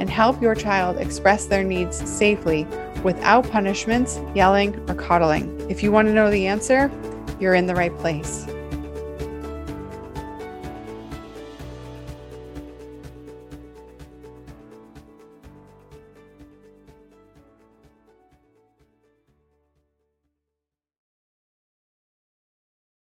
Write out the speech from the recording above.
and help your child express their needs safely without punishments, yelling, or coddling. If you want to know the answer, you're in the right place.